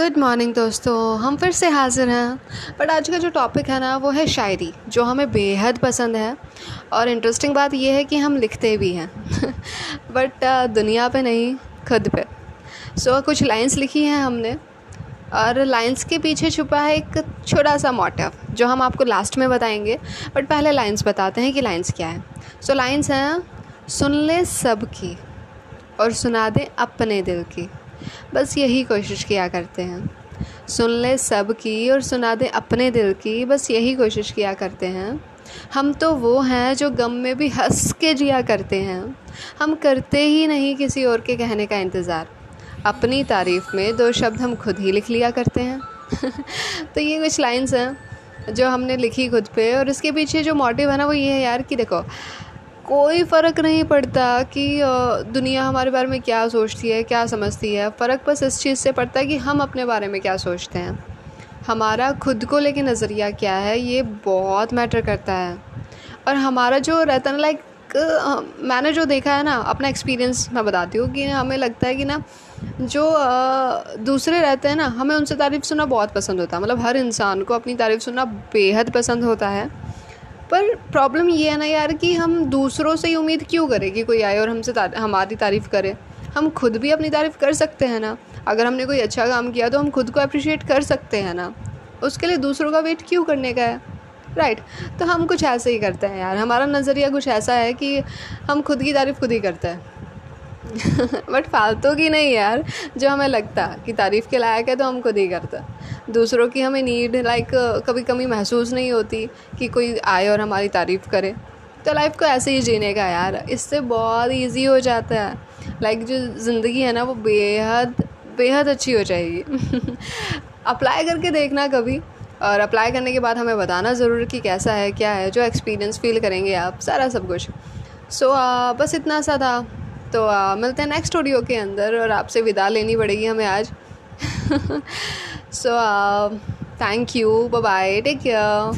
Good morning दोस्तों। हम फिर से हाज़िर हैं। बट आज का जो टॉपिक है ना वो है शायरी जो हमें बेहद पसंद है। और इंटरेस्टिंग बात यह है कि हम लिखते भी हैं। बट दुनिया पे नहीं खुद पे। सो so, कुछ लाइंस लिखी हैं हमने। और लाइंस के पीछे छुपा है एक छोटा सा मोटिव जो हम आपको लास्ट में बताएँगे। बट पहले लाइंस बताते हैं कि लाइंस क्या है। सो so, लाइंस हैं सुन ले सब की और सुना दे अपने दिल की। बस यही कोशिश किया करते हैं। सुन ले सब की और सुना दे अपने दिल की, बस यही कोशिश किया करते हैं। हम तो वो हैं जो गम में भी हंस के जिया करते हैं। हम करते ही नहीं किसी और के कहने का इंतज़ार। अपनी तारीफ़ में दो शब्द हम खुद ही लिख लिया करते हैं। तो ये कुछ लाइंस हैं, जो हमने लिखी खुद पे और इसके पीछे जो मोटिव है ना, वो ये है यार कि देखो कोई फ़र्क नहीं पड़ता कि दुनिया हमारे बारे में क्या सोचती है, क्या समझती है। फ़र्क बस इस चीज़ से पड़ता है कि हम अपने बारे में क्या सोचते हैं। हमारा खुद को लेके नज़रिया क्या है, ये बहुत मैटर करता है। और हमारा जो रहता है ना लाइक मैंने जो देखा है ना, अपना एक्सपीरियंस मैं बताती हूँ कि हमें लगता है कि ना, जो दूसरे रहते हैं ना, हमें उनसे तारीफ़ सुनना बहुत पसंद होता है। मतलब हर इंसान को अपनी तारीफ़ सुनना बेहद पसंद होता है। पर प्रॉब्लम ये है ना यार कि हम दूसरों से ही उम्मीद क्यों करें कि कोई आए और हमसे हमारी तारीफ़ करे? हम खुद भी अपनी तारीफ़ कर सकते हैं ना? अगर हमने कोई अच्छा काम किया तो हम खुद को अप्रिशिएट कर सकते हैं ना? उसके लिए दूसरों का वेट क्यों करने का है? Right right. तो हम कुछ ऐसे ही करते हैं यार। हमारा नज़रिया कुछ ऐसा है कि हम खुद की तारीफ़ खुद ही करते हैं। बट फालतू की नहीं यार। जो हमें लगता कि तारीफ़ के लायक है तो हम खुद ही करते दूसरों की हमें नीड लाइक कभी कमी महसूस नहीं होती कि कोई आए और हमारी तारीफ़ करे। तो लाइफ को ऐसे ही जीने का यार इससे बहुत इजी हो जाता है। लाइक like, जो ज़िंदगी है ना वो बेहद बेहद अच्छी हो जाएगी। अप्लाई करके देखना कभी और अप्लाई करने के बाद हमें बताना ज़रूर कि कैसा है क्या है जो एक्सपीरियंस फील करेंगे आप सारा सब कुछ। सो so, बस इतना सा था। तो आ, मिलते हैं नेक्स्ट ऑडियो के अंदर और आपसे विदा लेनी पड़ेगी हमें आज। So, uh, thank you. Bye bye. Take care.